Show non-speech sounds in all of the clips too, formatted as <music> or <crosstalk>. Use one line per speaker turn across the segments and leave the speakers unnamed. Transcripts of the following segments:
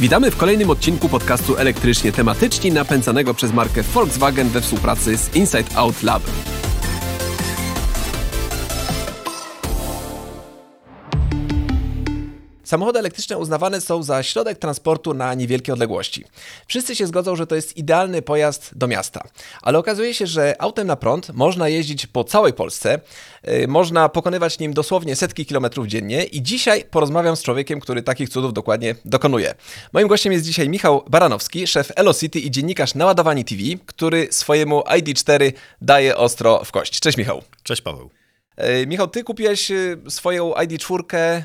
Witamy w kolejnym odcinku podcastu elektrycznie tematyczni napędzanego przez markę Volkswagen we współpracy z Inside Out Lab. Samochody elektryczne uznawane są za środek transportu na niewielkie odległości. Wszyscy się zgodzą, że to jest idealny pojazd do miasta, ale okazuje się, że autem na prąd można jeździć po całej Polsce, yy, można pokonywać nim dosłownie setki kilometrów dziennie i dzisiaj porozmawiam z człowiekiem, który takich cudów dokładnie dokonuje. Moim gościem jest dzisiaj Michał Baranowski, szef Elocity i dziennikarz Naładowani TV, który swojemu ID4 daje ostro w kość. Cześć Michał.
Cześć Paweł.
Yy, Michał, ty kupiłeś yy, swoją ID4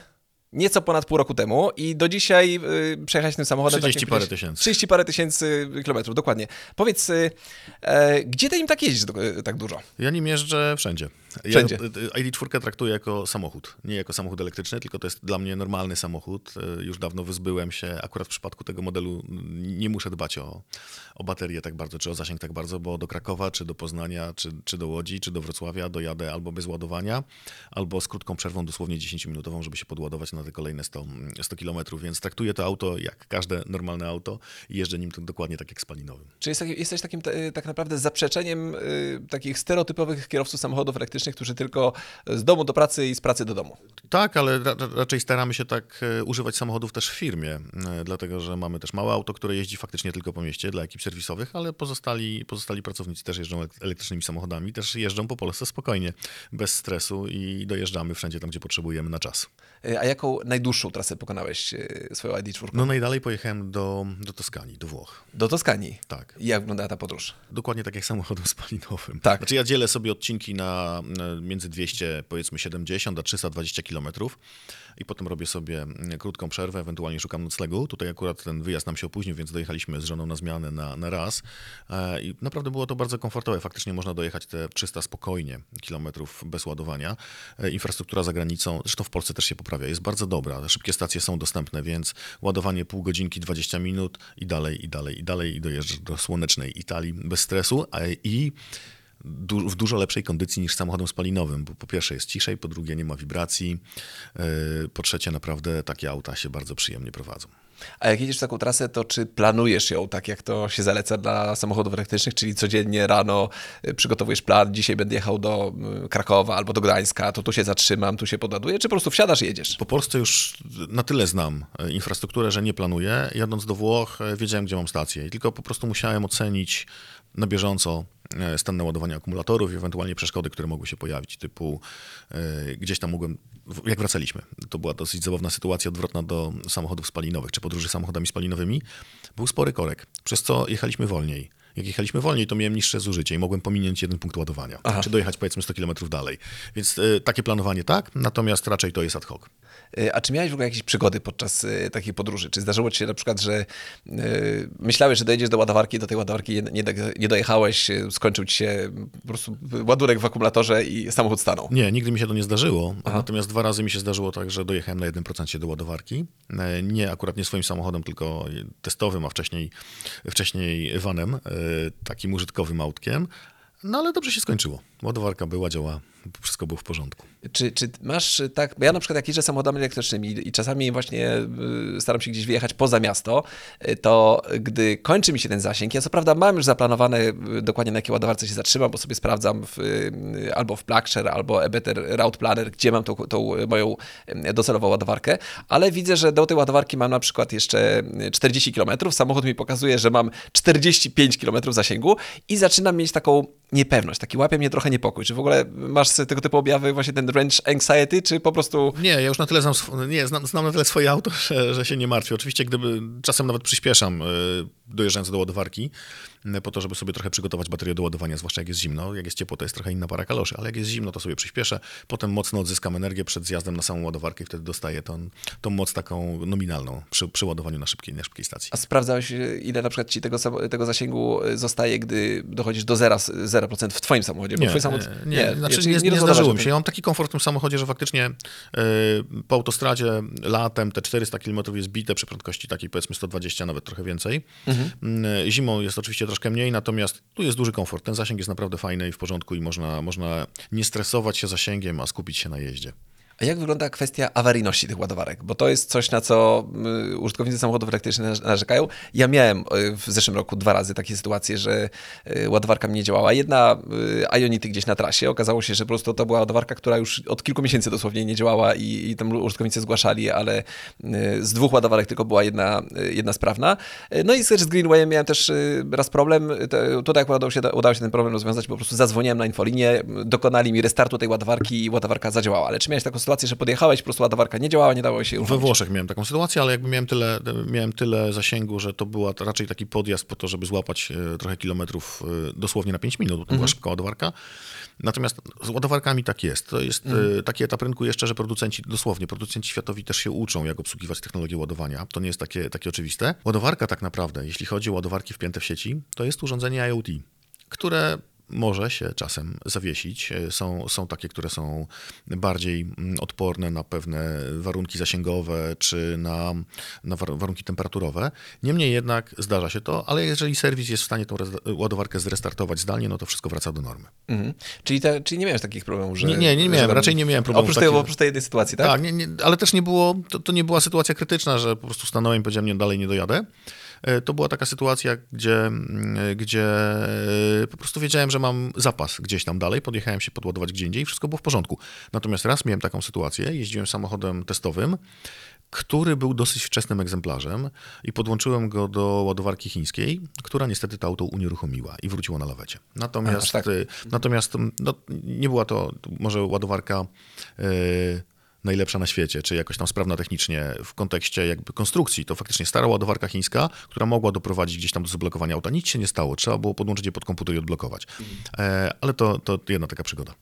nieco ponad pół roku temu i do dzisiaj y, przejechałeś tym samochodem.
30
tak jak
parę tysięcy.
30 parę tysięcy kilometrów, dokładnie. Powiedz, y, e, gdzie ty nim tak jeździsz y, tak dużo?
Ja nim jeżdżę wszędzie.
Wszędzie.
Ja y, ID4 traktuję jako samochód, nie jako samochód elektryczny, tylko to jest dla mnie normalny samochód. Y, Już dawno wyzbyłem się, akurat w przypadku tego modelu nie muszę dbać o, o baterię tak bardzo, czy o zasięg tak bardzo, bo do Krakowa, czy do Poznania, czy, czy do Łodzi, czy do Wrocławia dojadę albo bez ładowania, albo z krótką przerwą, dosłownie 10-minutową, żeby się podładować na te kolejne 100, 100 kilometrów, więc traktuję to auto jak każde normalne auto i jeżdżę nim to dokładnie tak jak spalinowym.
Czy jest, jesteś takim tak naprawdę zaprzeczeniem y, takich stereotypowych kierowców samochodów elektrycznych, którzy tylko z domu do pracy i z pracy do domu?
Tak, ale ra ra- raczej staramy się tak e, używać samochodów też w firmie, e, dlatego że mamy też małe auto, które jeździ faktycznie tylko po mieście dla ekip serwisowych, ale pozostali, pozostali pracownicy też jeżdżą elek- elektrycznymi samochodami, też jeżdżą po Polsce spokojnie, bez stresu i dojeżdżamy wszędzie tam, gdzie potrzebujemy na czas.
Y, A jaką najdłuższą trasę pokonałeś y, swoją ID4?
No najdalej pojechałem do, do Toskanii, do Włoch.
Do Toskanii.
Tak.
I jak wyglądała ta podróż?
Dokładnie tak jak samochodem spalinowym.
Tak.
Znaczy ja dzielę sobie odcinki na e, między 200, powiedzmy 70 a 320 kilometrów i potem robię sobie mm, krótką przerwę, ewentualnie szukam noclegu. Tutaj akurat ten wyjazd nam się opóźnił, więc dojechaliśmy z żoną na zmianę na, na raz E, i naprawdę było to bardzo komfortowe. Faktycznie można dojechać te 300 spokojnie kilometrów bez ładowania. E, Infrastruktura za granicą, zresztą w Polsce też się poprawia, jest bardzo dobra. Szybkie stacje są dostępne, więc ładowanie pół godzinki, 20 minut i dalej, i dalej, i dalej i dojeżdżasz do słonecznej Italii bez stresu a, i du- w dużo lepszej kondycji niż samochodem spalinowym, bo po pierwsze jest ciszej, po drugie nie ma wibracji, yy, po trzecie naprawdę takie auta się bardzo przyjemnie prowadzą.
A jak jedziesz taką trasę, to czy planujesz ją tak, jak to się zaleca dla samochodów elektrycznych, czyli codziennie rano y, przygotowujesz plan, dzisiaj będę jechał do y, Krakowa albo do Gdańska, to tu się zatrzymam, tu się podaduję, czy po prostu wsiadasz i jedziesz?
Po Polsce już na tyle znam e, infrastrukturę, że nie planuję. Jadąc do Włoch e, wiedziałem, gdzie mam stację tylko po prostu musiałem ocenić na bieżąco stan naładowania akumulatorów i ewentualnie przeszkody, które mogły się pojawić, typu e, gdzieś tam mogłem, jak wracaliśmy, to była dosyć zabawna sytuacja odwrotna do samochodów spalinowych, czy podróży samochodami spalinowymi, był spory korek, przez co jechaliśmy wolniej. Jak jechaliśmy wolniej, to miałem niższe zużycie i mogłem pominąć jeden punkt ładowania,
Aha.
czy dojechać powiedzmy 100 km dalej. Więc e, takie planowanie tak, natomiast raczej to jest ad hoc.
Y, A czy miałeś w ogóle jakieś przygody podczas y, takiej podróży? Czy zdarzyło ci się na przykład, że y, myślałeś, że dojedziesz do ładowarki, do tej ładowarki nie, nie, do- nie dojechałeś, y, skończył ci się po prostu ładunek w akumulatorze i samochód stanął?
Nie, nigdy mi się to nie zdarzyło. Natomiast dwa razy mi się zdarzyło tak, że dojechałem na 1% do ładowarki. E, Nie akurat nie swoim samochodem, tylko testowym, a wcześniej, wcześniej vanem, e, takim użytkowym autkiem. No ale dobrze się skończyło. Ładowarka była, działa, wszystko było w porządku.
Czy, czy masz y, tak, bo ja na przykład jak jeżdżę samochodami elektrycznymi i czasami właśnie y, staram się gdzieś wyjechać poza miasto, y, to gdy kończy mi się ten zasięg, ja co prawda mam już zaplanowane dokładnie na jakiej ładowarce się zatrzymam, bo sobie sprawdzam w, albo w Plugshare, albo eBetter Route Planner, gdzie mam tą, tą moją docelową ładowarkę, ale widzę, że do tej ładowarki mam na przykład jeszcze y, 40 km, samochód mi pokazuje, że mam 45 km zasięgu i zaczynam mieć taką niepewność, taki łapie mnie trochę niepokój. Czy w ogóle masz tego typu objawy, właśnie ten range anxiety, czy po prostu...
Nie, ja już na tyle znam, nie, znam, znam na tyle swoje auto, <laughs> że, że się nie martwię. Oczywiście, gdyby czasem nawet przyspieszam, e, dojeżdżając do ładowarki, po to, żeby sobie trochę przygotować baterię do ładowania, zwłaszcza jak jest zimno. Jak jest ciepło, to jest trochę inna para kaloszy, ale jak jest zimno, to sobie przyspieszę. Potem mocno odzyskam energię przed zjazdem na samą ładowarkę i wtedy dostaję tą, tą moc taką nominalną przy, przy ładowaniu na szybkiej, na szybkiej stacji.
A sprawdzałeś, ile na przykład ci tego, tego zasięgu y, zostaje, gdy dochodzisz do 0%, 0% w twoim samochodzie? Bo
Nie,
twój samochód...
nie, nie, znaczy nie, nie,
rozładowasz
zdarzyło mi się. Ja mam taki komfort w tym samochodzie, że faktycznie e, po autostradzie latem te 400 km jest bite przy prędkości takiej powiedzmy 120, nawet trochę więcej. Mm, e, Zimą jest oczywiście troszkę mniej, natomiast tu jest duży komfort. Ten zasięg jest naprawdę fajny i w porządku i można, można nie stresować się zasięgiem, a skupić się na jeździe.
A jak wygląda kwestia awaryjności tych ładowarek? Bo to jest coś, na co y, użytkownicy samochodów elektrycznych narzekają. Ja miałem y, w zeszłym roku dwa razy takie sytuacje, że y, ładowarka mi nie działała. Jedna Ionity gdzieś na trasie. Okazało się, że po prostu to była ładowarka, która już od kilku miesięcy dosłownie nie działała i, i tam użytkownicy zgłaszali, ale z dwóch ładowarek tylko była jedna, jedna sprawna. No i z Greenwayem miałem też raz problem. Tutaj udało się, udało się ten problem rozwiązać. Po prostu zadzwoniłem na infolinię, dokonali mi restartu tej ładowarki i ładowarka zadziałała. Ale czy miałeś taką sytuację, że podjechałeś, po prostu ładowarka nie działała, nie dało się
uruchomić? We Włoszech miałem taką sytuację, ale jakby miałem tyle, miałem tyle zasięgu, że to była raczej taki podjazd po to, żeby złapać e, trochę kilometrów e, dosłownie na 5 minut, bo to była mhm. szybka ładowarka. Natomiast z ładowarkami tak jest. To jest mhm. taki etap rynku jeszcze, że producenci, dosłownie, producenci światowi też się uczą, jak obsługiwać technologię ładowania. To nie jest takie, takie oczywiste. Ładowarka tak naprawdę, jeśli chodzi o ładowarki wpięte w sieci, to jest urządzenie IoT, które może się czasem zawiesić. Są, są takie, które są bardziej mm, odporne na pewne warunki zasięgowe czy na, na warunki temperaturowe. Niemniej jednak zdarza się to, ale jeżeli serwis jest w stanie tą ładowarkę zrestartować zdalnie, no to wszystko wraca do normy.
Mhm. Czyli, te, czyli nie miałeś takich problemów, że...
Nie, nie, nie miałem, raczej nie miałem problemów.
Oprócz, tej, oprócz tej jednej sytuacji, tak?
Tak, nie, nie, ale też nie było, to, to nie była sytuacja krytyczna, że po prostu stanąłem i powiedziałem, nie, dalej nie dojadę. E, to była taka sytuacja, gdzie, mm, gdzie e, po prostu wiedziałem, że mam zapas gdzieś tam dalej, podjechałem się podładować gdzie indziej i wszystko było w porządku. Natomiast raz miałem taką sytuację, jeździłem samochodem testowym, który był dosyć wczesnym egzemplarzem i podłączyłem go do ładowarki chińskiej, która niestety to auto unieruchomiła i wróciło na lawecie. Natomiast, A, tak. E, natomiast no, nie była to może ładowarka yy, najlepsza na świecie, czy jakoś tam sprawna technicznie w kontekście jakby konstrukcji. To faktycznie stara ładowarka chińska, która mogła doprowadzić gdzieś tam do zablokowania auta. Nic się nie stało, trzeba było podłączyć je pod komputer i odblokować. E, ale to, to jedna taka przygoda.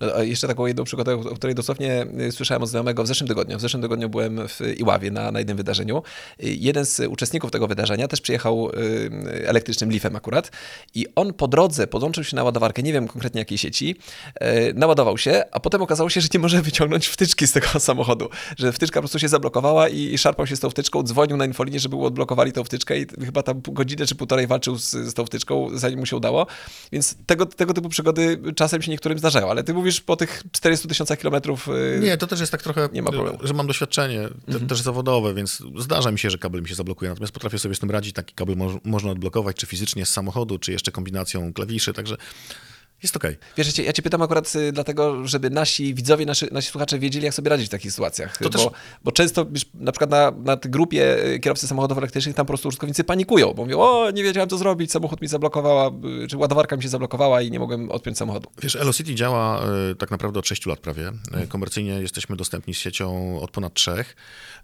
No, jeszcze taką jedną przygodę, o której dosłownie y, słyszałem od znajomego w zeszłym tygodniu. W zeszłym tygodniu byłem w Iławie na, na jednym wydarzeniu. Jeden z uczestników tego wydarzenia też przyjechał y, elektrycznym Leafem akurat i on po drodze podłączył się na ładowarkę, nie wiem konkretnie jakiej sieci, y, naładował się, a potem okazało się, że nie może <laughs> wyciągnąć wtyczki z tego samochodu, że wtyczka po prostu się zablokowała i szarpał się z tą wtyczką, dzwonił na infolinię, żeby odblokowali tą wtyczkę i chyba tam godzinę czy półtorej walczył z, z tą wtyczką, zanim mu się udało. Więc tego, tego typu przygody czasem się niektórym zdarzają, ale ty mówisz po tych 400 tysiącach kilometrów.
Y, nie, to też jest tak trochę, nie ma problemu. że mam doświadczenie mhm. też zawodowe, więc zdarza mi się, że kabel mi się zablokuje, natomiast potrafię sobie z tym radzić. Taki kabel mo można odblokować, czy fizycznie z samochodu, czy jeszcze kombinacją klawiszy, także jest okej. Okay.
Wiesz, ja cię pytam akurat y, dlatego, żeby nasi widzowie, nasi, nasi słuchacze wiedzieli, jak sobie radzić w takich sytuacjach. To bo, też... bo często wiesz, na przykład na, na grupie y, kierowcy samochodów elektrycznych tam po prostu użytkownicy panikują, bo mówią, o, nie wiedziałem co zrobić, samochód mi zablokowała, y, czy ładowarka mi się zablokowała i nie mogłem odpiąć samochodu.
Wiesz, Elocity działa tak naprawdę od 6 lat prawie. Komercyjnie jesteśmy dostępni z siecią od ponad trzech.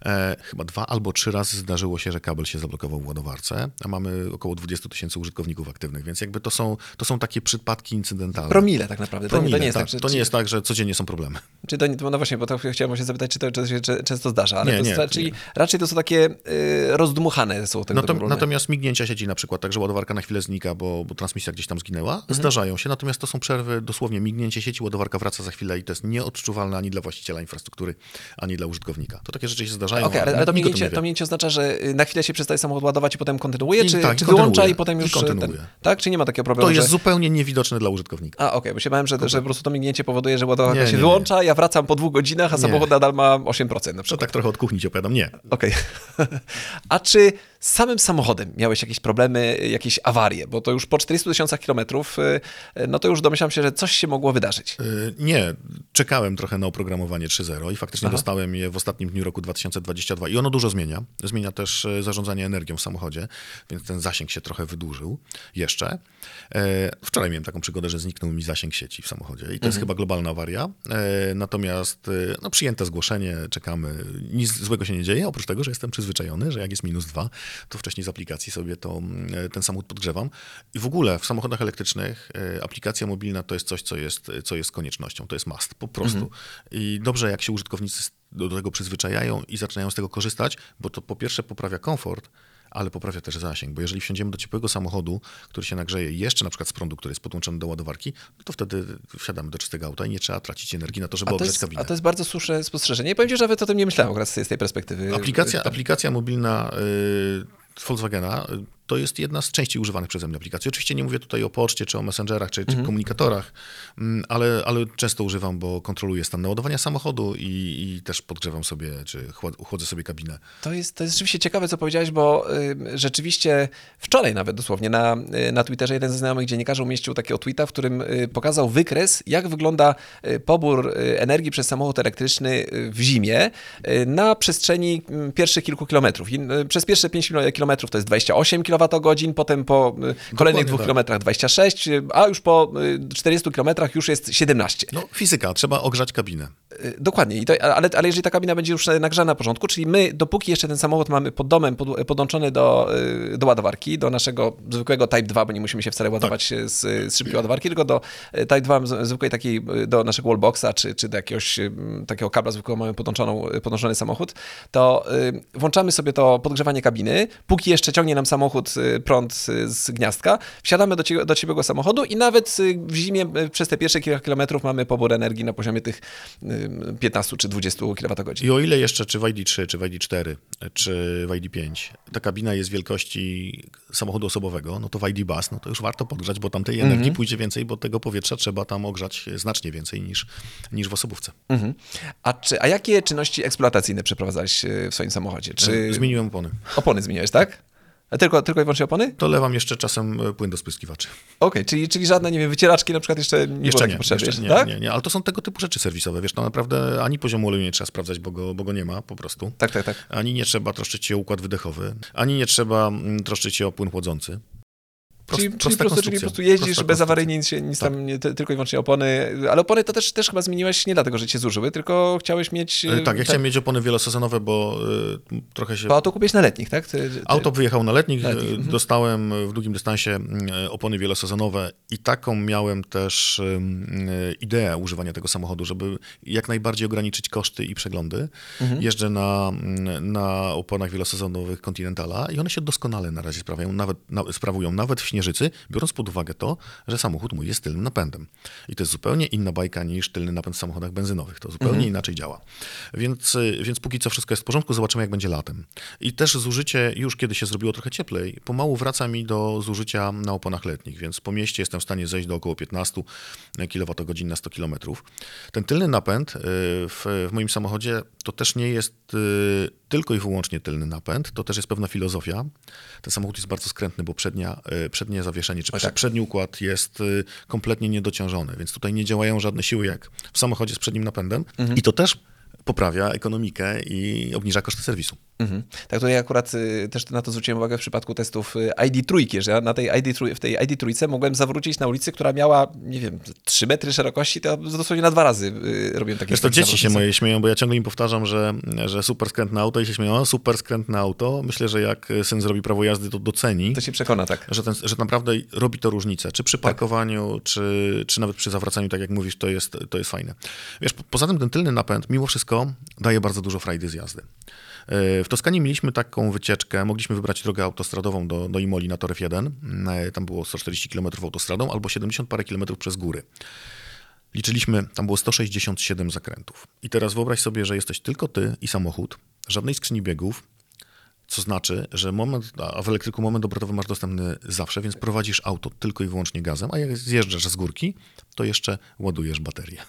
E, chyba dwa albo trzy razy zdarzyło się, że kabel się zablokował w ładowarce, a mamy około 20 tysięcy użytkowników aktywnych, więc jakby to są, to są takie przypadki incydentalne.
Promile tak naprawdę.
Promile, to, nie, to nie jest tak, tak że, to nie jest tak, że codziennie są problemy.
Czy to, no właśnie, bo to chciałem się zapytać, czy to, się często zdarza, ale nie, nie, czyli nie. raczej to są takie y, rozdmuchane są tego Natom,
Natomiast mignięcia sieci na przykład, tak, że ładowarka na chwilę znika, bo, bo transmisja gdzieś tam zginęła, mhm. zdarzają się, natomiast to są przerwy, dosłownie mignięcie sieci, ładowarka wraca za chwilę i to jest nieodczuwalne ani dla właściciela infrastruktury, ani dla użytkownika. To takie rzeczy się zdarzają.
Okay, ale, ale to mignięcie, to mignięcie oznacza, że y, na chwilę się przestaje samochód ładować i potem kontynuuje, czy, tak, czy wyłącza i potem już... I
kontynuuje. Ten,
tak? Czy nie ma takiego problemu,
To jest że... zupełnie niewidoczne dla użytkownika.
A, okej, okay, bo się bałem, że, że po prostu to mignięcie powoduje, że ładowarka nie, się nie, wyłącza, nie. ja wracam po dwóch godzinach, a samochód nadal ma 8% na przykład.
To tak trochę od kuchni ci opowiadam, nie.
Okej. Okay. <laughs> a czy z samym samochodem miałeś jakieś problemy, jakieś awarie? Bo to już po 400 tysiącach kilometrów, y, no to już domyślam się, że coś się mogło wydarzyć.
Yy, nie, czekałem trochę na oprogramowanie 3.0 i faktycznie Aha. dostałem je w ostatnim dniu roku 2022 i ono dużo zmienia. Zmienia też y, zarządzanie energią w samochodzie, więc ten zasięg się trochę wydłużył jeszcze. Wczoraj miałem taką przygodę, że zniknął mi zasięg sieci w samochodzie i to mhm. jest chyba globalna awaria. Natomiast no, przyjęte zgłoszenie, czekamy. Nic złego się nie dzieje, oprócz tego, że jestem przyzwyczajony, że jak jest minus dwa, to wcześniej z aplikacji sobie to, mm, ten samochód podgrzewam. I w ogóle w samochodach elektrycznych e, aplikacja mobilna to jest coś, co jest, co jest koniecznością, to jest must, po prostu. Mhm. I dobrze, jak się użytkownicy do tego przyzwyczajają i zaczynają z tego korzystać, bo to po pierwsze poprawia komfort, ale poprawia też zasięg, bo jeżeli wsiądziemy do ciepłego samochodu, który się nagrzeje jeszcze na przykład z prądu, który jest podłączony do ładowarki, no to wtedy wsiadamy do czystego auta i nie trzeba tracić energii na to, żeby ogrzać kabinę.
A to jest bardzo słuszne spostrzeżenie. I powiem ci, że nawet o tym nie myślałem akurat z tej perspektywy.
Aplikacja, aplikacja mobilna y, Volkswagena to jest jedna z częściej używanych przeze mnie aplikacji. Oczywiście nie mówię tutaj o poczcie, czy o messengerach, czy, czy
Mhm.
komunikatorach, mm, ale, ale często używam, bo kontroluję stan naładowania samochodu i, i też podgrzewam sobie, czy chłod- chłodzę sobie kabinę.
To jest, to jest rzeczywiście ciekawe, co powiedziałeś, bo y, rzeczywiście wczoraj nawet dosłownie na, y, na Twitterze jeden ze znajomych dziennikarzy umieścił takiego tweeta, w którym y, pokazał wykres, jak wygląda y, pobór y, energii przez samochód elektryczny y, w zimie na przestrzeni y, pierwszych kilku kilometrów. I, przez pierwsze 5 kilo- kilometrów to jest 28 kWh, potem po y, kolejnych dwóch
tak.
kilometrach 26, y, a już po y, 40 kilometrach już jest 17.
No, fizyka, trzeba ogrzać kabinę.
Y, Dokładnie, I to, ale, ale jeżeli ta kabina będzie już nagrzana na porządku, czyli my, dopóki jeszcze ten samochód mamy pod domem pod, podłączony do, y, do ładowarki, do naszego zwykłego Type 2, bo nie musimy się wcale ładować z, z szybkiej ładowarki, tylko do y, Type 2 z- zwykłej takiej, y, do naszego wallboxa, czy, czy do jakiegoś y, takiego kabla zwykłego mamy podłączoną, podłączony samochód, to y, włączamy sobie to podgrzewanie kabiny, póki jeszcze ciągnie nam samochód prąd y, z gniazdka, wsiadamy do, cie, do ciebie samochodu i nawet y, w zimie y, przez te pierwsze kilka kilometrów mamy pobór energii na poziomie tych y, 15 czy 20 kWh.
I o ile jeszcze czy w ID3, czy w ID4, czy w ID5 ta kabina jest wielkości samochodu osobowego, no to w ID Bus, no to już warto podgrzać, bo tam tej energii pójdzie więcej, bo tego powietrza trzeba tam ogrzać znacznie więcej niż, niż w osobówce.
Mhm. A, czy, a jakie czynności eksploatacyjne przeprowadzałeś w swoim samochodzie? Czy
Zmieniłem opony.
opony zmieniałeś, tak? A tylko, tylko i wyłącznie opony?
Dolewam jeszcze czasem e, płyn do spryskiwaczy.
Okej, czyli, czyli żadne, nie wiem, wycieraczki na przykład jeszcze nie
Jeszcze nie,
potrzeby,
jeszcze nie,
tak?
nie, nie, ale to są tego typu rzeczy serwisowe, wiesz, to naprawdę ani poziomu oleju nie trzeba sprawdzać, bo go, bo go nie ma po prostu.
Tak, tak, tak.
Ani nie trzeba troszczyć się o układ wydechowy, ani nie trzeba mm, troszczyć się o płyn chłodzący. Prost-
czyli, czyli, prostu, czyli po prostu jeździsz bezawaryjnie, nic, się, nic
Tak.
tam, nie, ty- tylko i wyłącznie opony. Ale opony to też, też chyba zmieniłeś nie dlatego, że cię zużyły, tylko chciałeś mieć...
E,
y,
Tak, ja chciałem mieć opony wielosezonowe, bo y, trochę się...
Bo auto kupiłeś na letnich, tak? Ty, ty,
Auto wyjechał na letnich,
Na letnich, mhm.
dostałem w długim dystansie opony wielosezonowe i taką miałem też e, ideę używania tego samochodu, żeby jak najbardziej ograniczyć koszty i przeglądy.
Mhm.
Jeżdżę na, na oponach wielosezonowych Continentala i one się doskonale na razie sprawiają, nawet, na, sprawują, nawet w Biorąc pod uwagę to, że samochód mój jest tylnym napędem. I to jest zupełnie inna bajka niż tylny napęd w samochodach benzynowych. To zupełnie
Mhm.
inaczej działa. Więc, y, więc póki co wszystko jest w porządku, zobaczymy jak będzie latem. I też zużycie, już kiedy się zrobiło trochę cieplej, pomału wraca mi do zużycia na oponach letnich, więc po mieście jestem w stanie zejść do około 15 kWh na 100 km. Ten tylny napęd y, w, w moim samochodzie to też nie jest y, tylko i wyłącznie tylny napęd, to też jest pewna filozofia. Ten samochód jest bardzo skrętny, bo przednia, y, przednie zawieszenie, czy
tak.
przedni układ jest y, kompletnie niedociążony, więc tutaj nie działają żadne siły jak w samochodzie z przednim napędem i to też poprawia ekonomikę i obniża koszty serwisu.
Mhm. Tak, tutaj akurat y, też na to zwróciłem uwagę w przypadku testów y, ID trójki, że ja na tej ID trój, w tej ID trójce mogłem zawrócić na ulicy, która miała, nie wiem, 3 metry szerokości, to dosłownie na dwa razy y, robiłem takie
to
takie
dzieci się moje śmieją, bo ja ciągle im powtarzam, że, że super skrętne auto i się śmieją, super skrętne auto. Myślę, że jak syn zrobi prawo jazdy, to doceni.
To się przekona, tak.
Że, ten, że naprawdę robi to różnicę. Czy przy parkowaniu, czy, czy nawet przy zawracaniu, tak jak mówisz, to jest, to jest fajne. Wiesz, po, poza tym ten tylny napęd, mimo wszystko, daje bardzo dużo frajdy z jazdy. E, W Toskanii mieliśmy taką wycieczkę, mogliśmy wybrać drogę autostradową do, do Imoli na Toref 1. E, Tam było 140 km autostradą albo 70 parę kilometrów przez góry. Liczyliśmy, tam było 167 zakrętów. I teraz wyobraź sobie, że jesteś tylko ty i samochód, żadnej skrzyni biegów, co znaczy, że moment, a w elektryku moment obrotowy masz dostępny zawsze, więc prowadzisz auto tylko i wyłącznie gazem, a jak zjeżdżasz z górki, to jeszcze ładujesz baterię.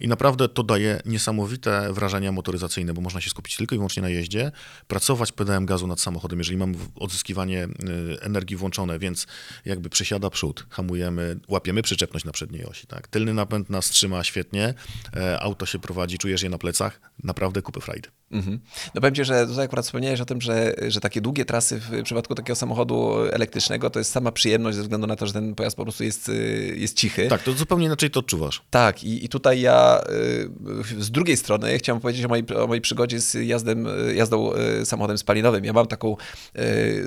I naprawdę to daje niesamowite wrażenia motoryzacyjne, bo można się skupić tylko i wyłącznie na jeździe, pracować pedałem gazu nad samochodem, jeżeli mam odzyskiwanie y, energii włączone, więc jakby przesiada przód, hamujemy, łapiemy przyczepność na przedniej osi. Tak? Tylny napęd nas trzyma świetnie, e, auto się prowadzi, czujesz je na plecach, naprawdę kupy frajdy.
Mhm. No powiem ci, że tutaj akurat wspomniałeś o tym, że, że takie długie trasy w przypadku takiego samochodu elektrycznego to jest sama przyjemność ze względu na to, że ten pojazd po prostu jest, y, jest cichy.
Tak, to zupełnie inaczej to odczuwasz.
Tak, i, i tutaj ja y, z drugiej strony chciałem powiedzieć o mojej, o mojej przygodzie z jazdem, y, jazdą samochodem spalinowym. Ja mam taką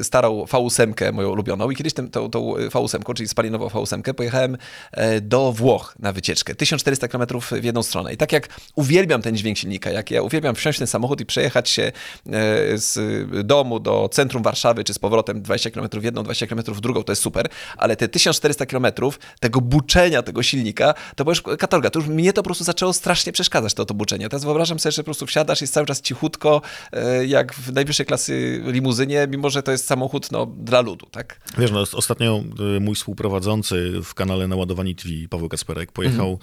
starą V8, moją ulubioną i kiedyś tym, tą, tą V8, czyli spalinową V8, pojechałem e, do Włoch na wycieczkę. 1400 km w jedną stronę. I tak jak uwielbiam ten dźwięk silnika, jak ja uwielbiam wsiąść w ten samochód samochód i przejechać się e, z domu do centrum Warszawy, czy z powrotem 20 km w jedną, 20 km w drugą, to jest super, ale te 1400 km tego buczenia tego silnika, to była już katorga. To już mnie to po prostu zaczęło strasznie przeszkadzać, to, to buczenie. Teraz wyobrażam sobie, że po prostu wsiadasz, jest cały czas cichutko, e, jak w najwyższej klasy limuzynie, mimo że to jest samochód no, dla ludu, tak?
Wiesz, no, ostatnio y, mój współprowadzący w kanale Naładowani TV, Paweł Kasperek, pojechał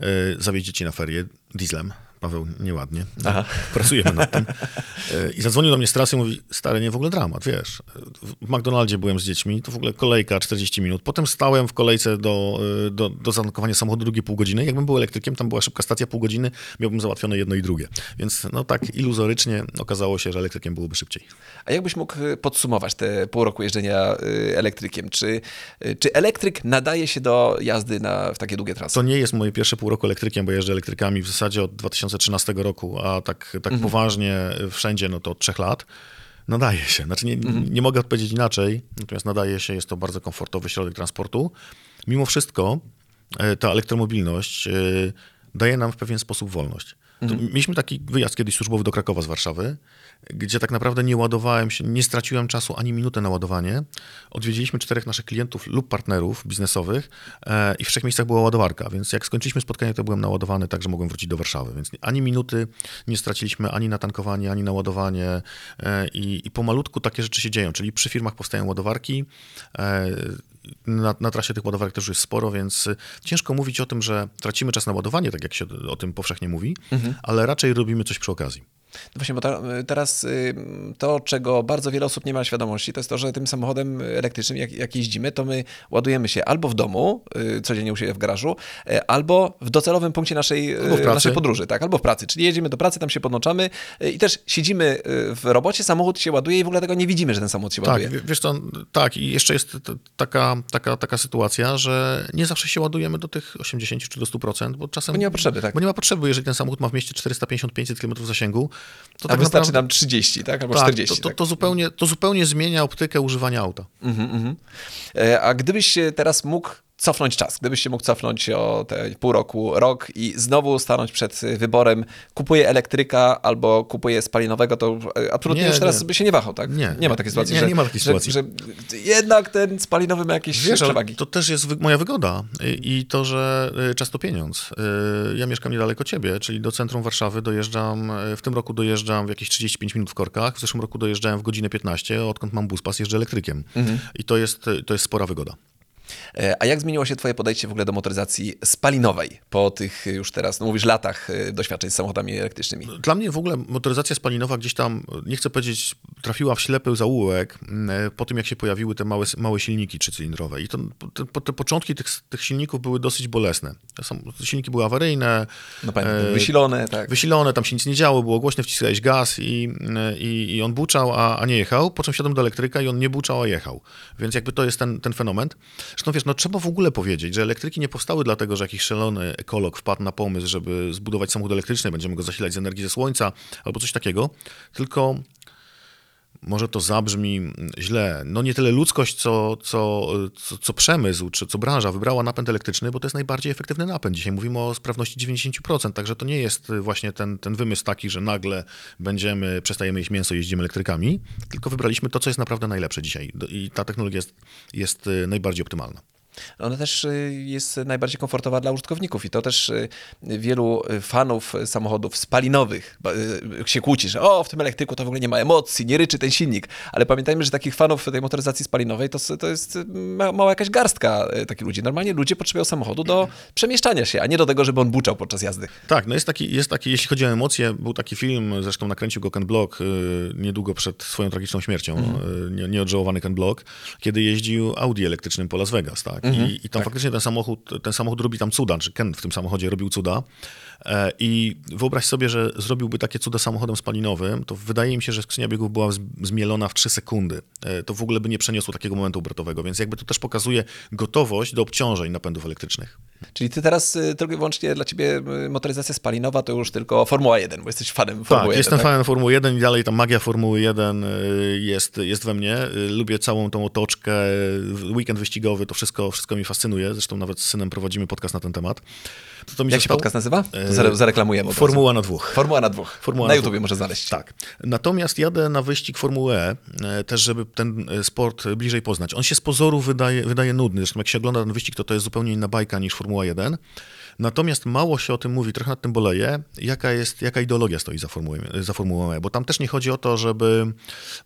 mm. zawieźć dzieci na ferie dieslem. Paweł, nieładnie. Aha. Pracujemy nad tym. <laughs> E, I zadzwonił do mnie z trasy i mówi, stary, nie w ogóle dramat, wiesz. W McDonaldzie byłem z dziećmi, to w ogóle kolejka 40 minut. Potem stałem w kolejce do, e, do, do zatankowania samochodu drugie pół godziny. Jakbym był elektrykiem, tam była szybka stacja pół godziny, miałbym załatwione jedno i drugie. Więc no tak iluzorycznie okazało się, że elektrykiem byłoby szybciej.
A jakbyś mógł e, podsumować te pół roku jeżdżenia elektrykiem? Czy, czy elektryk nadaje się do jazdy na, w takie długie trasy?
To nie jest moje pierwsze pół roku elektrykiem, bo jeżdżę elektrykami w zasadzie od 2000 2013 roku, a tak, tak mhm. poważnie wszędzie, no to od trzech lat. Nadaje się. Znaczy nie, mhm. nie mogę odpowiedzieć inaczej, natomiast nadaje się, jest to bardzo komfortowy środek transportu. Mimo wszystko e, ta elektromobilność e, daje nam w pewien sposób wolność. Mhm. Mieliśmy taki wyjazd kiedyś służbowy do Krakowa z Warszawy, gdzie tak naprawdę nie ładowałem się, nie straciłem czasu ani minutę na ładowanie. Odwiedziliśmy czterech naszych klientów lub partnerów biznesowych e, i w trzech miejscach była ładowarka, więc jak skończyliśmy spotkanie, to byłem naładowany tak, że mogłem wrócić do Warszawy, więc ani minuty nie straciliśmy ani na tankowanie, ani na ładowanie e, i, i pomalutku takie rzeczy się dzieją, czyli przy firmach powstają ładowarki, e, na, na, trasie tych ładowarek też jest sporo, więc ciężko mówić o tym, że tracimy czas na ładowanie, tak jak się o tym powszechnie mówi, mhm. ale raczej robimy coś przy okazji.
No właśnie, bo ta, teraz y, to, czego bardzo wiele osób nie ma świadomości, to jest to, że tym samochodem elektrycznym, jak, jak jeździmy, to my ładujemy się albo w domu, y, codziennie u siebie w garażu, y, albo w docelowym punkcie naszej, naszej podróży, tak, albo w pracy. Czyli jedziemy do pracy, tam się podłączamy i też siedzimy w robocie, samochód się ładuje i w ogóle tego nie widzimy, że ten samochód się
tak,
ładuje.
Wiesz co, tak, i jeszcze jest taka, taka, taka sytuacja, że nie zawsze się ładujemy do tych 80 czy do 100%, bo czasem...
Bo nie ma potrzeby, tak.
Bo nie ma potrzeby, jeżeli ten samochód ma w mieście 450-500 km zasięgu,
to A tak wystarczy naprawdę... nam 30, tak? Albo
tak,
40.
To, to,
tak.
to, zupełnie, to zupełnie zmienia optykę używania auta.
Mm -hmm. A gdybyś teraz mógł cofnąć czas, gdybyś się mógł cofnąć o te pół roku, rok i znowu stanąć przed wyborem, kupuję elektryka albo kupuję spalinowego, to absolutnie nie, już teraz nie. by się nie wahał, tak?
Nie,
nie ma takiej sytuacji,
nie,
że,
nie ma takiej sytuacji.
Że, że jednak ten spalinowy ma jakieś Wiesz, przewagi.
To też jest moja wygoda i to, że y, czas to pieniądz. Y, ja mieszkam niedaleko ciebie, czyli do centrum Warszawy dojeżdżam, w tym roku dojeżdżam w jakieś 35 minut w korkach, w zeszłym roku dojeżdżałem w godzinę 15, odkąd mam bus pas, jeżdżę elektrykiem. Mhm. I to jest, to jest spora wygoda.
E, a jak zmieniło się Twoje podejście w ogóle do motoryzacji spalinowej po tych już teraz, no mówisz, latach e, doświadczeń z samochodami elektrycznymi?
Dla mnie w ogóle motoryzacja spalinowa gdzieś tam, nie chcę powiedzieć, trafiła w ślepy zaułek e, po tym, jak się pojawiły te małe, małe silniki trzycylindrowe. I to, te, te początki tych, tych silników były dosyć bolesne. Silniki były awaryjne.
No pamiętam, wysilone, tak.
Wysilone, tam się nic nie działo, było głośno, wciskałeś gaz i, i, i on buczał, a, a nie jechał. Po czym wsiadłem do elektryka i on nie buczał, a jechał. Więc jakby to jest ten, ten fenomen. Zresztą wiesz, no trzeba w ogóle powiedzieć, że elektryki nie powstały dlatego, że jakiś szalony ekolog wpadł na pomysł, żeby zbudować samochód elektryczny, będziemy go zasilać z energii ze słońca albo coś takiego, tylko może to zabrzmi źle, no nie tyle ludzkość, co, co, co, co, przemysł, czy co branża wybrała napęd elektryczny, bo to jest najbardziej efektywny napęd. Dzisiaj mówimy o sprawności 90%, także to nie jest właśnie ten, ten wymysł taki, że nagle będziemy, przestajemy jeść mięso, jeździmy elektrykami, tylko wybraliśmy to, co jest naprawdę najlepsze dzisiaj. I ta technologia jest, jest najbardziej optymalna
ona też y, jest najbardziej komfortowa dla użytkowników i to też y, wielu fanów samochodów spalinowych y, się kłóci, że o, w tym elektryku to w ogóle nie ma emocji, nie ryczy ten silnik, ale pamiętajmy, że takich fanów tej motoryzacji spalinowej to, to jest mała jakaś garstka takich ludzi. Normalnie ludzie potrzebują samochodu do przemieszczania się, a nie do tego, żeby on buczał podczas jazdy.
Tak, no jest taki, jest taki jeśli chodzi o emocje, był taki film, zresztą nakręcił go Ken Block niedługo przed swoją tragiczną śmiercią, mm. nieodżałowany Ken Block, kiedy jeździł Audi elektrycznym po Las Vegas, tak? Mhm, I, I, tam tak. faktycznie ten samochód, ten samochód robi tam cuda, czy Ken w tym samochodzie robił cuda. E, I wyobraź sobie, że zrobiłby takie cuda samochodem spalinowym, to wydaje mi się, że skrzynia biegów była zmielona w 3 sekundy. E, to w ogóle by nie przeniosło takiego momentu obrotowego, więc jakby to też pokazuje gotowość do obciążeń napędów elektrycznych.
Czyli ty teraz y, tylko i wyłącznie dla ciebie y, motoryzacja spalinowa to już tylko Formuła 1, bo jesteś fanem Formuły
tak,
1.
jestem
tak?
fanem Formuły 1 i dalej ta magia Formuły 1 y, jest, jest we mnie. Lubię całą tą otoczkę, weekend wyścigowy, to wszystko, wszystko mi fascynuje. Zresztą nawet z synem prowadzimy podcast na ten temat. To, to
Jak się podcast nazywa? To
E,
zareklamujemy.
Formuła na dwóch.
Formuła na dwóch.
Formuła
na
na
YouTubie
dwóch.
może znaleźć.
Tak. Natomiast jadę na wyścig Formuły E, też żeby ten e, sport bliżej poznać. On się z pozoru wydaje, wydaje nudny. Zresztą jak się ogląda ten wyścig, to to jest zupełnie inna bajka niż Formuła 1. Natomiast mało się o tym mówi, trochę nad tym boleję, jaka jest, jaka ideologia stoi za Formułą, za Formułą E, bo tam też nie chodzi o to, żeby,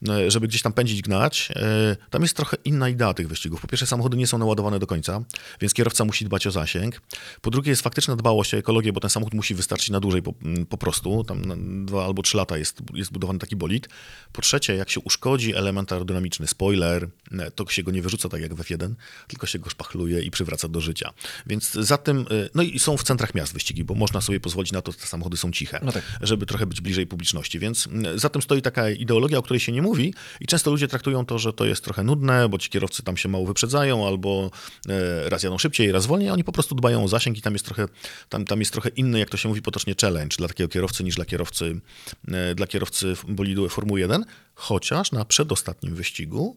e, żeby gdzieś tam pędzić, gnać. E, Tam jest trochę inna idea tych wyścigów. Po pierwsze, samochody nie są naładowane do końca, więc kierowca musi dbać o zasięg. Po drugie, jest faktyczna dbałość o ekologię, bo ten samochód musi wystarczyć na dłużej po, po prostu. Tam na dwa albo trzy lata jest, jest budowany taki bolid. Po trzecie, jak się uszkodzi element aerodynamiczny, spoiler, e, to się go nie wyrzuca tak jak w F1, tylko się go szpachluje i przywraca do życia. Więc za tym, no i są w centrach miast wyścigi, bo można sobie pozwolić na to, że te samochody są ciche,
No tak.
żeby trochę być bliżej publiczności. Więc mm, za tym stoi taka ideologia, o której się nie mówi i często ludzie traktują to, że to jest trochę nudne, bo ci kierowcy tam się mało wyprzedzają, albo e, raz jadą szybciej, raz wolniej, oni po prostu dbają o zasięg i tam jest trochę, tam, tam jest trochę inny, jak to się mówi potocznie, challenge dla takiego kierowcy niż dla kierowcy, e, dla kierowcy bolidu Formuły 1, chociaż na przedostatnim wyścigu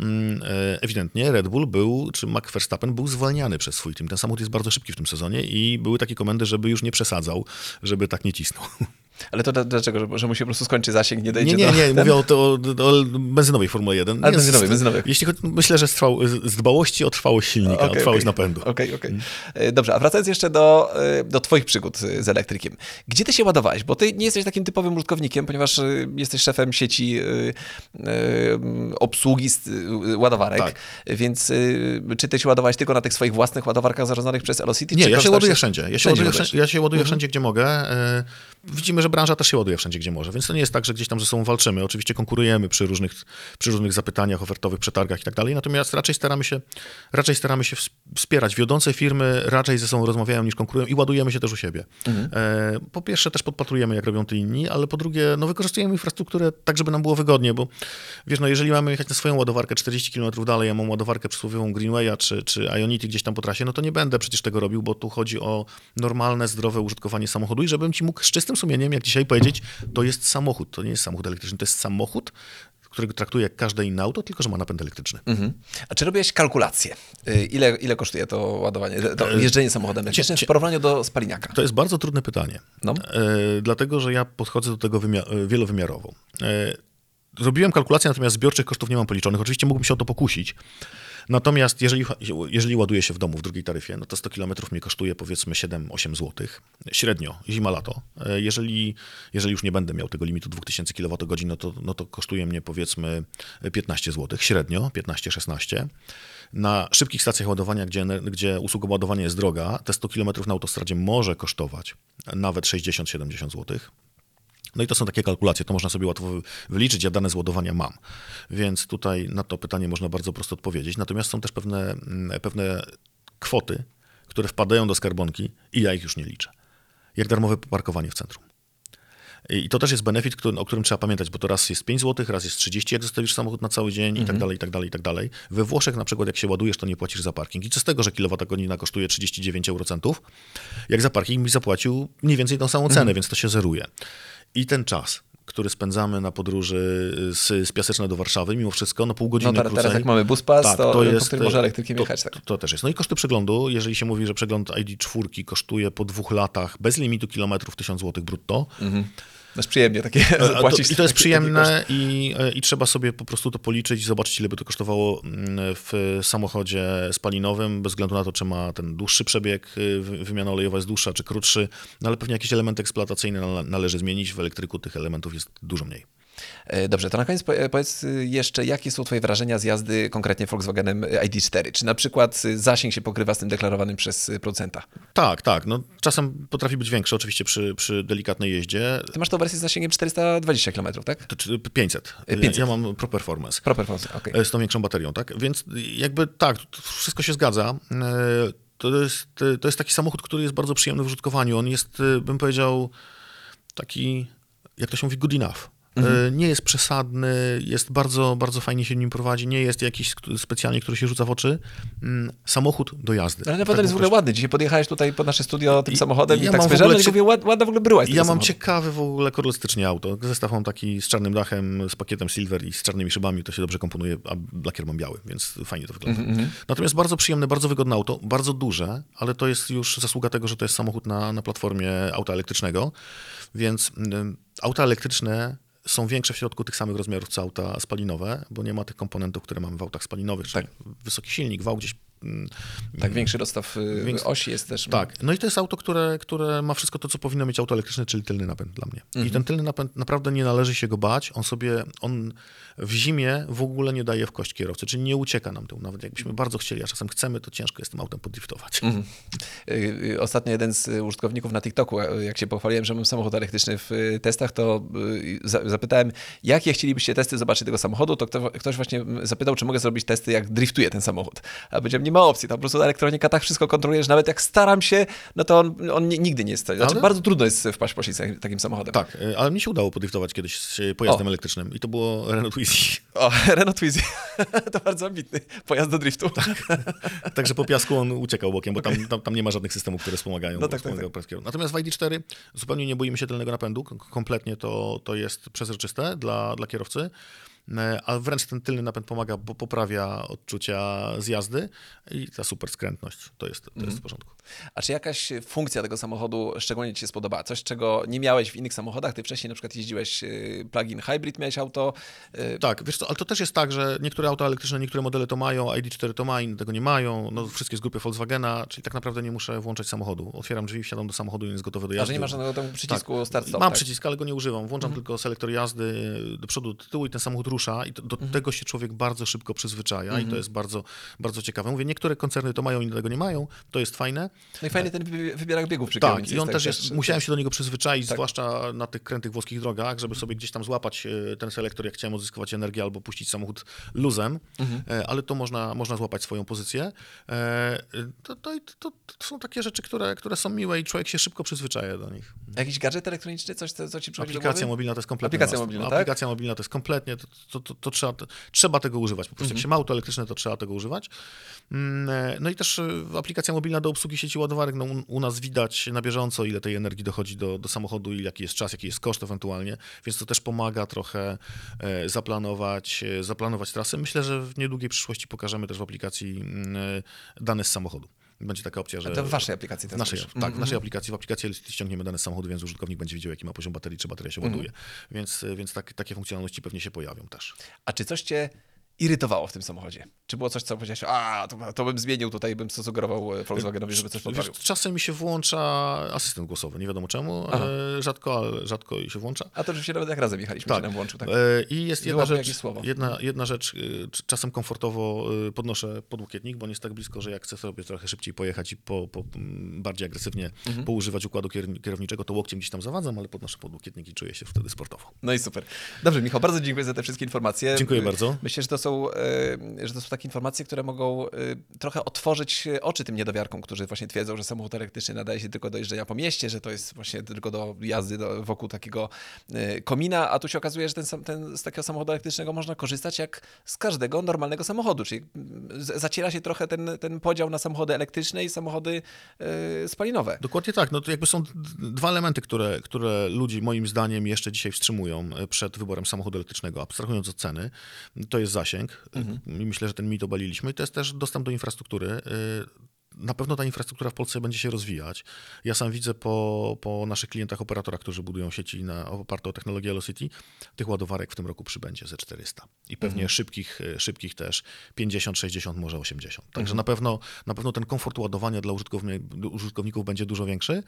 mm, e, ewidentnie Red Bull był, czy Max Verstappen był zwalniany przez swój team. Ten samochód jest bardzo szybki w tym sezonie i były takie komendy, żeby już nie przesadzał, żeby tak nie cisnął. <laughs>
Ale to dla- dlaczego? Że, że mu się po prostu skończy zasięg, nie
Nie,
dojdzie
nie,
do...
nie,
ten?
mówię o, to, o, o benzynowej Formule 1.
Ale
Nie,
benzynowej, benzynowej.
Jeśli chodzi, myślę, że z, trwał, z dbałości o trwałość silnika, o
Okej,
trwałość
okej.
napędu.
Okej, okej. E, Dobrze, a wracając jeszcze do, e, do twoich przygód z elektrykiem. Gdzie ty się ładowałeś? Bo ty nie jesteś takim typowym użytkownikiem, ponieważ e, jesteś szefem sieci obsługi ładowarek,
Tak.
więc czy ty się ładowałeś tylko na tych swoich własnych ładowarkach zarządzanych przez Velocity?
Nie, ja się ładuję wszędzie. Ja się
Wszędzie
ładuję, wszędzie, ja się ładuję wszędzie, gdzie mogę. Widzimy, że branża też się ładuje wszędzie, gdzie może, więc to nie jest tak, że gdzieś tam ze sobą walczymy. Oczywiście konkurujemy przy różnych, przy różnych zapytaniach ofertowych, przetargach i tak dalej, natomiast raczej staramy się, raczej staramy się ws- wspierać. Wiodące firmy raczej ze sobą rozmawiają niż konkurują i ładujemy się też u siebie. E, Po pierwsze też podpatrujemy, jak robią to inni, ale po drugie, no wykorzystujemy infrastrukturę tak, żeby nam było wygodnie, bo wiesz, no jeżeli mamy jechać na swoją ładowarkę 40 km dalej, ja mam ładowarkę przysłowiową Greenwaya czy, czy Ionity gdzieś tam po trasie, no to nie będę przecież tego robił, bo tu chodzi o normalne, zdrowe użytkowanie samochodu i żebym ci mógł z czystym sumieniem, jak dzisiaj powiedzieć, to jest samochód, to nie jest samochód elektryczny, to jest samochód, którego traktuję jak każde inne auto, tylko że ma napęd elektryczny.
Mhm. A czy robiłeś kalkulację? Y, Ile, ile kosztuje to ładowanie, to jeżdżenie samochodem elektrycznym w porównaniu do spaliniaka?
To jest bardzo trudne pytanie,
No.
e, dlatego że ja podchodzę do tego wymia- wielowymiarowo. E, zrobiłem kalkulację, natomiast zbiorczych kosztów nie mam policzonych. Oczywiście mógłbym się o to pokusić. Natomiast jeżeli, jeżeli ładuję się w domu w drugiej taryfie, no to 100 km mnie kosztuje powiedzmy 7-8 zł. Średnio, zima, lato. E, Jeżeli, jeżeli już nie będę miał tego limitu 2000 kWh, no to, no to kosztuje mnie powiedzmy 15 zł, średnio 15-16. Na szybkich stacjach ładowania, gdzie, gdzie usługa ładowania jest droga, te 100 km na autostradzie może kosztować nawet 60-70 zł. No i to są takie kalkulacje, to można sobie łatwo wy- wyliczyć, ja dane z ładowania mam. Więc tutaj na to pytanie można bardzo prosto odpowiedzieć. Natomiast są też pewne, mm, pewne kwoty, które wpadają do skarbonki i ja ich już nie liczę. Jak darmowe parkowanie w centrum. I to też jest benefit, który, o którym trzeba pamiętać, bo to raz jest 5 zł, raz jest 30, jak zostawisz samochód na cały dzień i tak dalej, i tak dalej, i tak dalej. We Włoszech na przykład jak się ładujesz, to nie płacisz za parking. I co z tego, że kilowatogodzina kosztuje 39 eurocentów, jak za parking mi zapłacił mniej więcej tą samą cenę, więc to się zeruje. I ten czas, który spędzamy na podróży z, z Piaseczna do Warszawy, mimo wszystko, no pół godziny
No teraz, teraz
krócej.
jak mamy buspas,
Tak,
to,
to
po
jest,
którym może elektrykiem
to,
jechać. Tak.
To, to też jest. No i koszty przeglądu, jeżeli się mówi, że przegląd ID4 kosztuje po dwóch latach bez limitu kilometrów 1000 zł brutto,
No jest przyjemnie takie
to,
zapłacić.
I to jest przyjemne i, i trzeba sobie po prostu to policzyć, zobaczyć ile by to kosztowało mm, w samochodzie spalinowym, bez względu na to, czy ma ten dłuższy przebieg, y, wy- wymiana olejowa jest dłuższa, czy krótszy, no ale pewnie jakieś elementy eksploatacyjne nale- należy zmienić, w elektryku tych elementów jest dużo mniej.
E, Dobrze, to na koniec po- powiedz y, jeszcze, jakie są twoje wrażenia z jazdy konkretnie Volkswagenem ID4? Czy na przykład y, zasięg się pokrywa z tym deklarowanym przez y, producenta?
Tak, tak, no czasem potrafi być większy oczywiście przy, przy delikatnej jeździe,
Ty masz tą wersję z zasięgiem 420 km, tak?
to czy 500.
500.
Ja mam Pro Performance.
Pro performance, okej.
E, z tą większą baterią, tak? Więc jakby tak, wszystko się zgadza. E, To jest, to jest taki samochód, który jest bardzo przyjemny w użytkowaniu. On jest, bym powiedział, taki, jak to się mówi, good enough. E, Nie jest przesadny, jest bardzo, bardzo fajnie się nim prowadzi, nie jest jakiś specjalnie, który się rzuca w oczy. Mm, Samochód do jazdy.
Ale
Tak
naprawdę jest w ogóle ładny. Dzisiaj podjechałeś tutaj pod nasze studio tym
I-
samochodem i,
ja
tak
mam w
spojrzałem i
cie-
mówię, "Ład- ładna w ogóle bryła
Ja mam
samochodu.
ciekawy w ogóle kolorystycznie auto. Zestaw mam taki z czarnym dachem, z pakietem silver i z czarnymi szybami, to się dobrze komponuje, a lakier mam biały, więc fajnie to wygląda.
Mhm,
Natomiast bardzo przyjemne, bardzo wygodne auto, bardzo duże, ale to jest już zasługa tego, że to jest samochód na, na platformie auta elektrycznego, więc ym, auta elektryczne są większe w środku tych samych rozmiarów co auta spalinowe, bo nie ma tych komponentów, które mamy w autach spalinowych, czyli wysoki silnik, wał gdzieś
Tak, większy rozstaw y,
Większy-
osi jest też.
tak, no i to jest auto, które, które ma wszystko to, co powinno mieć auto elektryczne, czyli tylny napęd dla mnie.
Mhm.
I ten tylny napęd naprawdę nie należy się go bać. On sobie, on w zimie w ogóle nie daje w kość kierowcy, czyli nie ucieka nam tył. Nawet jakbyśmy bardzo chcieli, a czasem chcemy, to ciężko jest tym autem podriftować.
Mhm. Y, y, Ostatnio jeden z użytkowników na TikToku, jak się pochwaliłem, że mam samochód elektryczny w testach, to za- zapytałem, jakie chcielibyście testy zobaczyć tego samochodu, to kto, ktoś właśnie mm, zapytał, czy mogę zrobić testy, jak driftuje ten samochód. A powiedziałem, nie ma opcji, tam po prostu elektronika tak wszystko kontroluje, że nawet jak staram się, no to on, on ni- nigdy nie jest. Znaczy,
Ale-
bardzo trudno jest wpaść w poślizg takim- samochodem.
Tak, y, ale mi się udało podriftować kiedyś z y, pojazdem
O.
elektrycznym i to było Renault Twizy.
O, <laughs> Renault Twizy. <laughs> to bardzo ambitny pojazd do driftu. <laughs>
Także po piasku on uciekał bokiem, bo tam, tam, tam nie ma żadnych systemów, które wspomagają.
No tak, tak,
kierunku. Natomiast w ID4 zupełnie nie boimy się tylnego napędu. Kompletnie to, to jest przezroczyste dla, dla kierowcy. E, A wręcz ten tylny napęd pomaga, bo poprawia odczucia z jazdy i ta super skrętność to jest, to
Mhm.
jest w porządku.
A czy jakaś funkcja tego samochodu szczególnie Ci się spodobała? Coś, czego nie miałeś w innych samochodach? Ty wcześniej na przykład jeździłeś y, plug-in hybrid, miałeś auto. y,
Tak, wiesz co, ale to też jest tak, że niektóre auta elektryczne, niektóre modele to mają, ID4 to ma, inne tego nie mają, no wszystkie z grupy Volkswagena, czyli tak naprawdę nie muszę włączać samochodu. Otwieram drzwi, wsiadam do samochodu i jest gotowy do
A
jazdy.
że nie masz żadnego przycisku start stop.
Mam
tak?
przycisk, ale go nie używam. Włączam tylko selektor jazdy do przodu, do tyłu i ten samochód rusza i to, do tego się człowiek bardzo szybko przyzwyczaja i to jest bardzo, bardzo ciekawe. Mówię, niektóre koncerny to mają, inne tego nie mają, to jest fajne.
No i fajny ten wy- wybierak biegów przy
Tak, i on
tak,
też jest, musiałem się do niego przyzwyczaić,
Tak.
zwłaszcza na tych krętych włoskich drogach, żeby sobie gdzieś tam złapać e, ten selektor, jak chciałem odzyskiwać energię albo puścić samochód luzem,
Mhm.
e, ale to można, można złapać swoją pozycję. E, To, to, to, to są takie rzeczy, które, które są miłe i człowiek się szybko przyzwyczaja do nich.
Jakiś gadżet elektroniczny, coś, co, co ci przychodzi do
Aplikacja mobilna to jest kompletnie
Aplikacja mobilna,
No,
tak?
Aplikacja mobilna to jest kompletnie, to, to, to, to trzeba, trzeba tego używać. Po prostu
Mhm.
jak się ma auto elektryczne, to trzeba tego używać. Mm, e, No i też e, aplikacja mobilna do obsługi sieci ładowarek. No, u, nas widać na bieżąco, ile tej energii dochodzi do, do samochodu i jaki jest czas, jaki jest koszt ewentualnie, więc to też pomaga trochę e, zaplanować, zaplanować trasy. Myślę, że w niedługiej przyszłości pokażemy też w aplikacji mm, dane z samochodu. Będzie taka opcja, że...
To w waszej aplikacji teraz
naszej, tak, w
Mhm.
naszej aplikacji. W aplikacji ściągniemy dane z samochodu, więc użytkownik będzie wiedział, jaki ma poziom baterii, czy bateria się
Mhm.
ładuje. Więc, więc tak, takie funkcjonalności pewnie się pojawią też.
A czy coś cię irytowało w tym samochodzie? Czy było coś, co powiedziałeś, a to, to bym zmienił tutaj, bym sugerował e, Volkswagenowi, żeby coś
Wiesz,
poprawił?
czasem mi się włącza asystent głosowy, nie wiadomo czemu.
Aha.
E, rzadko, ale rzadko się włącza.
A to rzeczywiście nawet jak razem jechaliśmy,
Tak.
się nam włączył. Tak?
E, I jest jedna rzecz, jedna, jedna rzecz, czasem komfortowo podnoszę podłokietnik, bo on jest tak blisko, że jak chcę sobie trochę szybciej pojechać i po, po, bardziej agresywnie
Mhm.
poużywać układu kier- kierowniczego, to łokciem gdzieś tam zawadzam, ale podnoszę podłokietnik i czuję się wtedy sportowo.
No i super. Dobrze, Michał, bardzo dziękuję za te wszystkie informacje.
Dziękuję bardzo.
Myślę, że to są, e, że to są takie informacje, które mogą e, trochę otworzyć oczy tym niedowiarkom, którzy właśnie twierdzą, że samochód elektryczny nadaje się tylko do jeżdżenia po mieście, że to jest właśnie tylko do jazdy wokół takiego e, komina, a tu się okazuje, że ten, ten, z takiego samochodu elektrycznego można korzystać jak z każdego normalnego samochodu, czyli mm, zaciera się trochę ten, ten podział na samochody elektryczne i samochody spalinowe.
Dokładnie tak. No to jakby są dwa elementy, które, które ludzi moim zdaniem jeszcze dzisiaj wstrzymują przed wyborem samochodu elektrycznego, abstrahując od ceny. To jest zasięg i myślę, że ten mit obaliliśmy. I to jest też dostęp do infrastruktury. Na pewno ta infrastruktura w Polsce będzie się rozwijać. Ja sam widzę po, po naszych klientach operatorach, którzy budują sieci na, oparte o technologię Velocity, tych ładowarek w tym roku przybędzie ze 400. I pewnie szybkich, y, szybkich też 50, 60, może 80. Także na, pewno, na pewno ten komfort ładowania dla użytkowni- użytkowników będzie dużo większy,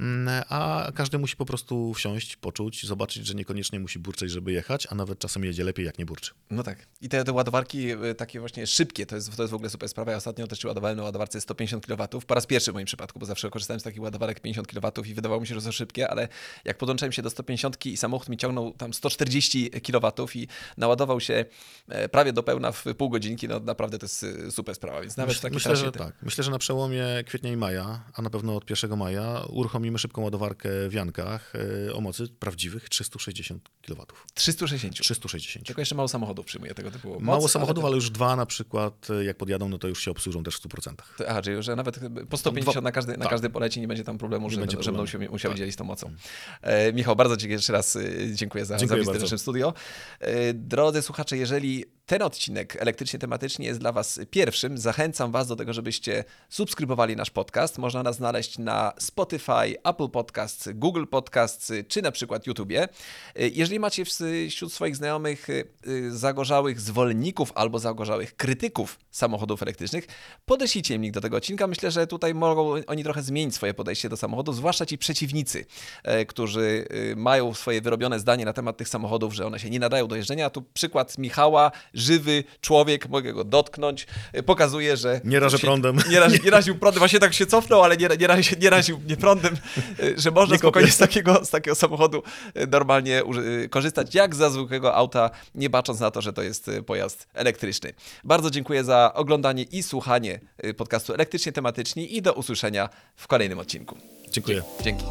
mm, a każdy musi po prostu wsiąść, poczuć, zobaczyć, że niekoniecznie musi burczeć, żeby jechać, a nawet czasem jedzie lepiej, jak nie burczy.
No tak. I te, te ładowarki y, takie właśnie szybkie, to jest, to jest w ogóle super sprawa. Ja ostatnio też ładowałem na ładowarce 150 150 kW. Po raz pierwszy w moim przypadku, bo zawsze korzystałem z takich ładowarek 50 kW i wydawało mi się, że są szybkie, ale jak podłączyłem się do 150 i samochód mi ciągnął tam 140 kW i naładował się e, prawie do pełna w pół godzinki, no naprawdę to jest e, super sprawa, więc nawet w takiej
Myślę, że tak. Myślę, że na przełomie kwietnia i maja, a na pewno od 1 maja, uruchomimy szybką ładowarkę w Jankach e, o mocy prawdziwych 360 kW.
360.
360.
Tylko jeszcze mało samochodów przyjmuje tego typu moc,
Mało samochodów,
ale...
ale już dwa na przykład, jak podjadą, no to już się obsłużą też w 100%.
to- Aha, czyli że nawet po 150
Dwa-
na każdy, na
tak.
każdy poleci nie będzie tam problemu, że,
będzie
że będą
problemu.
się musiały
Tak.
dzielić tą mocą. E, Michał, bardzo Ci jeszcze raz e, dziękuję za, za
Dziękuję
wizytę w naszym studio. E, drodzy słuchacze, jeżeli ten odcinek elektrycznie tematycznie jest dla Was pierwszym, zachęcam Was do tego, żebyście subskrybowali nasz podcast. Można nas znaleźć na Spotify, Apple Podcasts, Google Podcasts czy na przykład YouTubie. E, Jeżeli macie wśród swoich znajomych e, zagorzałych zwolenników albo zagorzałych krytyków samochodów elektrycznych, podeślijcie im link do tego odcinka. Myślę, że tutaj mogą oni trochę zmienić swoje podejście do samochodów, zwłaszcza ci przeciwnicy, e, którzy e, mają swoje wyrobione zdanie na temat tych samochodów, że one się nie nadają do jeżdżenia. Tu przykład Michała, żywy człowiek, mogę go dotknąć, e, pokazuje, że...
Nie rażę
się-
prądem.
Nie, razi, <laughs> nie raził prądem, właśnie tak się cofnął, ale nie, nie, razi, nie raził mnie prądem, e, że można
Nie
spokojnie
kopię.
z takiego, z takiego samochodu e, normalnie korzystać, jak za zwykłego auta, nie bacząc na to, że to jest pojazd elektryczny. Bardzo dziękuję za oglądanie i słuchanie podcastu Elektrycznie Tematyczni i do usłyszenia w kolejnym odcinku.
Dziękuję.
Dzięki.